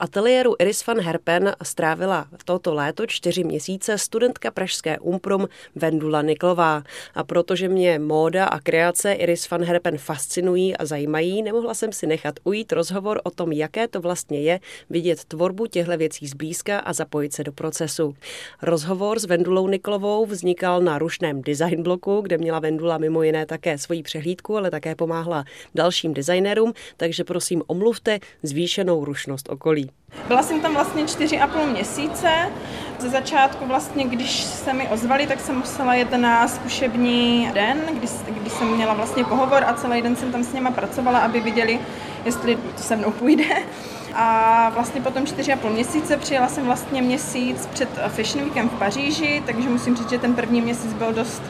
ateliéru Iris van Herpen strávila toto léto čtyři měsíce studentka pražské Umprum Vendula Niklová. A protože mě móda a kreace Iris van Herpen fascinují a zajímají, nemohla jsem si nechat ujít rozhovor o tom, jaké to vlastně je vidět tvorbu těchto věcí zblízka a zapojit se do procesu. Rozhovor s Vendulou Niklovou vznikal na rušném design bloku, kde měla Vendula mimo jiné také svoji přehlídku, ale také pomáhla dalším designérům, takže prosím omluvte zvýšenou rušnost okolí. Byla jsem tam vlastně čtyři a půl měsíce. Ze začátku vlastně, když se mi ozvali, tak jsem musela jet na zkušební den, kdy, kdy jsem měla vlastně pohovor a celý den jsem tam s nima pracovala, aby viděli, jestli to se mnou půjde. A vlastně potom čtyři a půl měsíce přijela jsem vlastně měsíc před Fashion Weekem v Paříži, takže musím říct, že ten první měsíc byl dost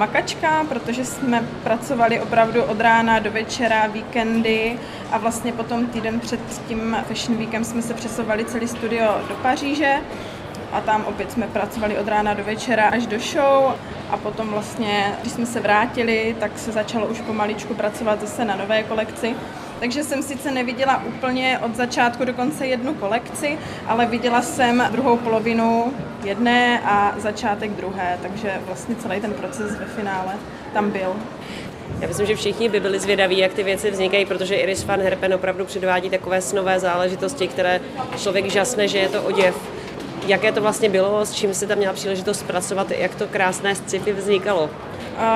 makačka, protože jsme pracovali opravdu od rána do večera, víkendy a vlastně potom týden před tím Fashion Weekem jsme se přesouvali celý studio do Paříže a tam opět jsme pracovali od rána do večera až do show a potom vlastně, když jsme se vrátili, tak se začalo už pomaličku pracovat zase na nové kolekci takže jsem sice neviděla úplně od začátku do konce jednu kolekci, ale viděla jsem druhou polovinu jedné a začátek druhé, takže vlastně celý ten proces ve finále tam byl. Já myslím, že všichni by byli zvědaví, jak ty věci vznikají, protože Iris van Herpen opravdu předvádí takové snové záležitosti, které člověk žasne, že je to oděv. Jaké to vlastně bylo, s čím si tam měla příležitost pracovat, jak to krásné sci-fi vznikalo?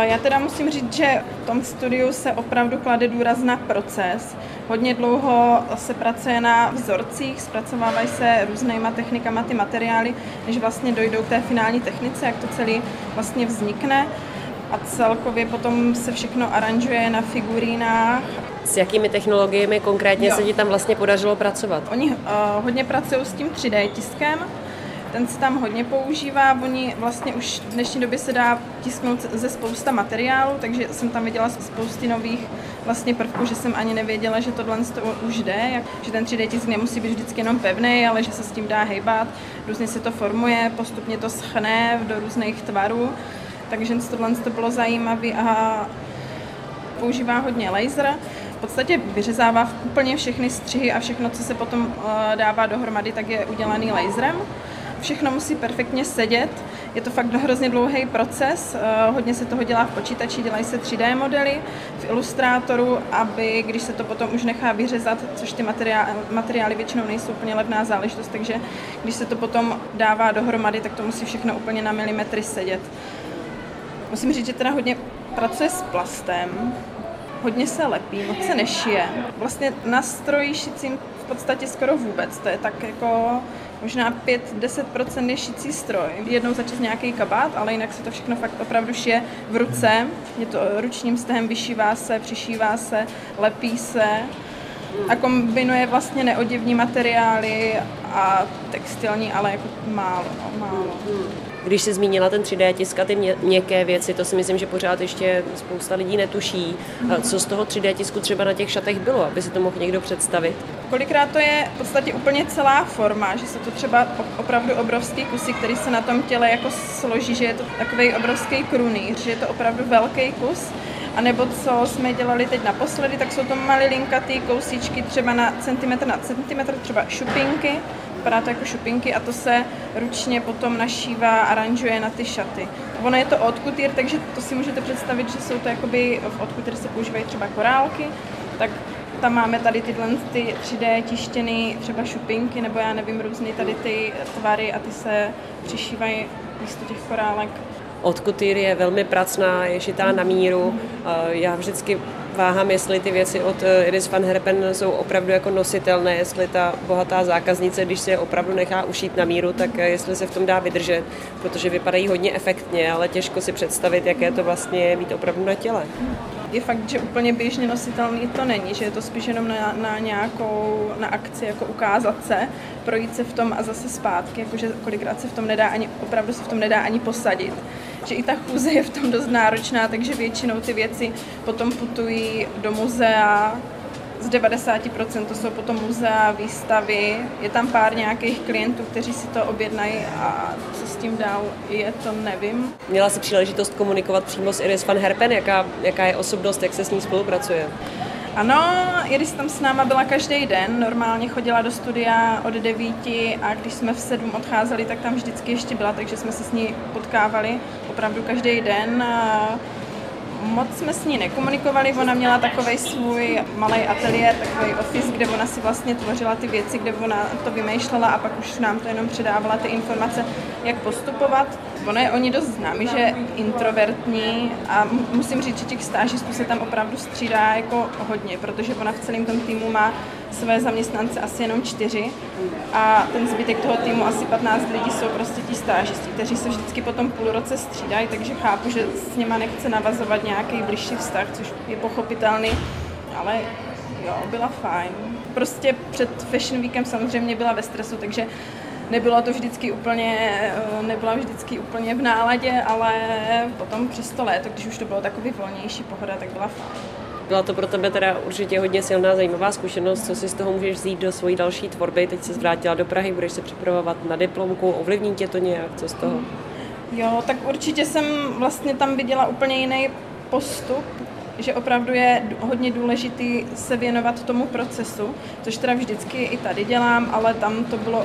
Já teda musím říct, že v tom studiu se opravdu klade důraz na proces. Hodně dlouho se pracuje na vzorcích, zpracovávají se různýma technikama ty materiály, než vlastně dojdou k té finální technice, jak to celý vlastně vznikne. A celkově potom se všechno aranžuje na figurínách. S jakými technologiemi konkrétně jo. se ti tam vlastně podařilo pracovat? Oni uh, hodně pracují s tím 3D tiskem, ten se tam hodně používá, oni vlastně už v dnešní době se dá tisknout ze spousta materiálu, takže jsem tam viděla spousty nových vlastně prvků, že jsem ani nevěděla, že tohle to už jde, že ten 3D tisk nemusí být vždycky jenom pevný, ale že se s tím dá hejbat, různě se to formuje, postupně to schne do různých tvarů, takže tohle to bylo zajímavé a používá hodně laser, v podstatě vyřezává úplně všechny střihy a všechno, co se potom eh, dává dohromady, tak je udělaný laserem všechno musí perfektně sedět. Je to fakt hrozně dlouhý proces, eh, hodně se toho dělá v počítači, dělají se 3D modely v Illustratoru, aby když se to potom už nechá vyřezat, což ty materiály, materiály většinou nejsou úplně levná záležitost, takže když se to potom dává dohromady, tak to musí všechno úplně na milimetry sedět. Musím říct, že teda hodně pracuje s plastem, hodně se lepí, moc se nešije. Vlastně na stroji šicím podstatě skoro vůbec, to je tak jako možná 5-10% je šicí stroj. Jednou za nějaký kabát, ale jinak se to všechno fakt opravdu šije v ruce. Je to ručním stehem, vyšívá se, přišívá se, lepí se a kombinuje vlastně neoděvní materiály a textilní, ale jako málo, no, málo. Když se zmínila ten 3D tisk a ty mě, měkké věci, to si myslím, že pořád ještě spousta lidí netuší. Co z toho 3D tisku třeba na těch šatech bylo, aby si to mohl někdo představit? Kolikrát to je v podstatě úplně celá forma, že jsou to třeba opravdu obrovský kusy, který se na tom těle jako složí, že je to takový obrovský krunýř, že je to opravdu velký kus. A nebo co jsme dělali teď naposledy, tak jsou to malilinkatý kousíčky třeba na centimetr na centimetr, třeba šupinky, vypadá to jako šupinky a to se ručně potom našívá, aranžuje na ty šaty. Ono je to od kutýr, takže to si můžete představit, že jsou to jakoby v od kutýr se používají třeba korálky, tak tam máme tady tyhle ty 3D tištěné třeba šupinky, nebo já nevím, různé tady ty tvary a ty se přišívají místo těch korálek. Od kutýr je velmi pracná, je šitá na míru. Já vždycky váhám, jestli ty věci od eh, Iris van Herpen jsou opravdu jako nositelné, jestli ta bohatá zákaznice, když si je opravdu nechá ušít na míru, tak eh, jestli se v tom dá vydržet, protože vypadají hodně efektně, ale těžko si představit, jaké to vlastně je mít opravdu na těle. Je fakt, že úplně běžně nositelný to není, že je to spíš jenom na, na nějakou na akci, jako ukázat se, projít se v tom a zase zpátky, jakože kolikrát se v tom nedá ani, opravdu se v tom nedá ani posadit. Že i ta chůze je v tom dost náročná, takže většinou ty věci potom putují do muzea, 90% to jsou potom muzea, výstavy, je tam pár nějakých klientů, kteří si to objednají a co s tím dál je, to nevím. Měla jsi příležitost komunikovat přímo s Iris van Herpen, jaká, jaká je osobnost, jak se s ní spolupracuje? Ano, Iris tam s náma byla každý den, normálně chodila do studia od 9 a když jsme v 7 odcházeli, tak tam vždycky ještě byla, takže jsme se s ní potkávali opravdu každý den. Moc jsme s ní nekomunikovali, ona měla takový svůj malý ateliér, takový office, kde ona si vlastně tvořila ty věci, kde ona to vymýšlela a pak už nám to jenom předávala ty informace, jak postupovat. Ona je o ní dost známý, že introvertní a musím říct, že těch stážistů se tam opravdu střídá jako hodně, protože ona v celém tom týmu má své zaměstnance asi jenom čtyři a ten zbytek toho týmu, asi 15 lidí, jsou prostě ti stážisti, kteří se vždycky po tom půl roce střídají, takže chápu, že s nima nechce navazovat nějaký blížší vztah, což je pochopitelný, ale jo, byla fajn. Prostě před Fashion Weekem samozřejmě byla ve stresu, takže nebylo to vždycky úplně, eh, nebyla vždycky úplně v náladě, ale potom přes to léto, když už to bylo takový volnější pohoda, tak byla fajn. Byla to pro tebe teda určitě hodně silná, zajímavá zkušenost, co si z toho můžeš vzít do svojí další tvorby. Teď se vrátila do Prahy, budeš se připravovat na diplomku, ovlivní tě to nějak, co z toho? Jo, tak určitě jsem vlastně tam viděla úplně jiný postup, že opravdu je hodně důležitý se věnovat tomu procesu, což teda vždycky i tady dělám, ale tam to bylo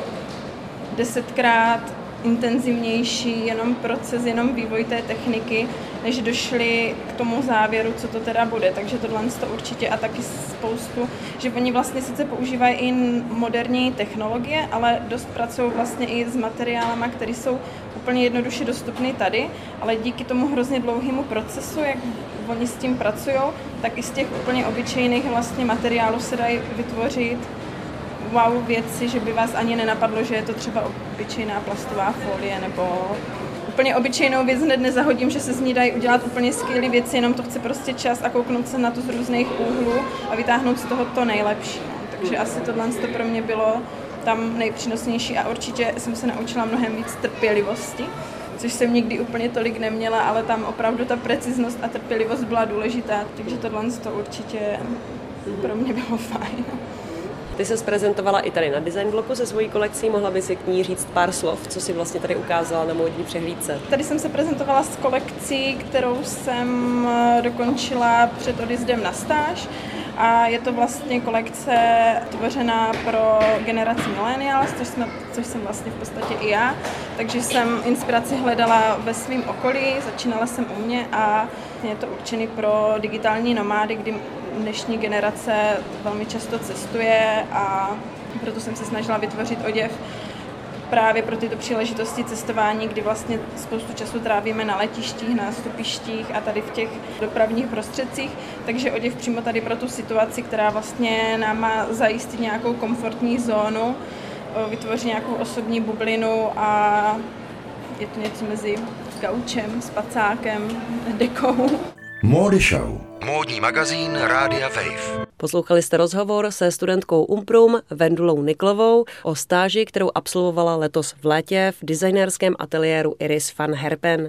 desetkrát intenzivnější jenom proces, jenom vývoj té techniky, než došli k tomu závěru, co to teda bude. Takže tohle to určitě a taky spoustu, že oni vlastně sice používají i moderní technologie, ale dost pracují vlastně i s materiálama, které jsou úplně jednoduše dostupné tady, ale díky tomu hrozně dlouhému procesu, jak oni s tím pracují, tak i z těch úplně obyčejných vlastně materiálů se dají vytvořit wow věci, že by vás ani nenapadlo, že je to třeba obyčejná plastová folie nebo úplně obyčejnou věc hned nezahodím, že se z ní dají udělat úplně skvělé věci, jenom to chce prostě čas a kouknout se na to z různých úhlů a vytáhnout z toho to nejlepší. Takže asi tohle to pro mě bylo tam nejpřínosnější a určitě jsem se naučila mnohem víc trpělivosti, což jsem nikdy úplně tolik neměla, ale tam opravdu ta preciznost a trpělivost byla důležitá, takže tohle to určitě pro mě bylo fajn. Ty se prezentovala i tady na Design Bloku se svojí kolekcí, mohla by si k ní říct pár slov, co si vlastně tady ukázala na módní přehlídce. Tady jsem se prezentovala s kolekcí, kterou jsem eh, dokončila před odjezdem na stáž. A je to vlastně kolekce tvořená pro generaci millennials, což, jsme, což jsem vlastně v podstatě i já, takže jsem inspiraci hledala ve svém okolí, začínala jsem u mě a je to určený pro digitální nomády, kdy dnešní generace velmi často cestuje a proto jsem se snažila vytvořit oděv právě pro tyto příležitosti cestování, kdy vlastně spoustu času trávíme na letištích, na stupištích a tady v těch dopravních prostředcích, takže oděv přímo tady pro tu situaci, která vlastně nám má zajistit nějakou komfortní zónu, vytvořit nějakou osobní bublinu a je to něco mezi gaučem, spacákem, dekou. Mody Show. Módní magazín Rádia Wave. Poslouchali jste rozhovor se studentkou Umprum Vendulou Niklovou o stáži, kterou absolvovala letos v létě v designérském ateliéru Iris van Herpen.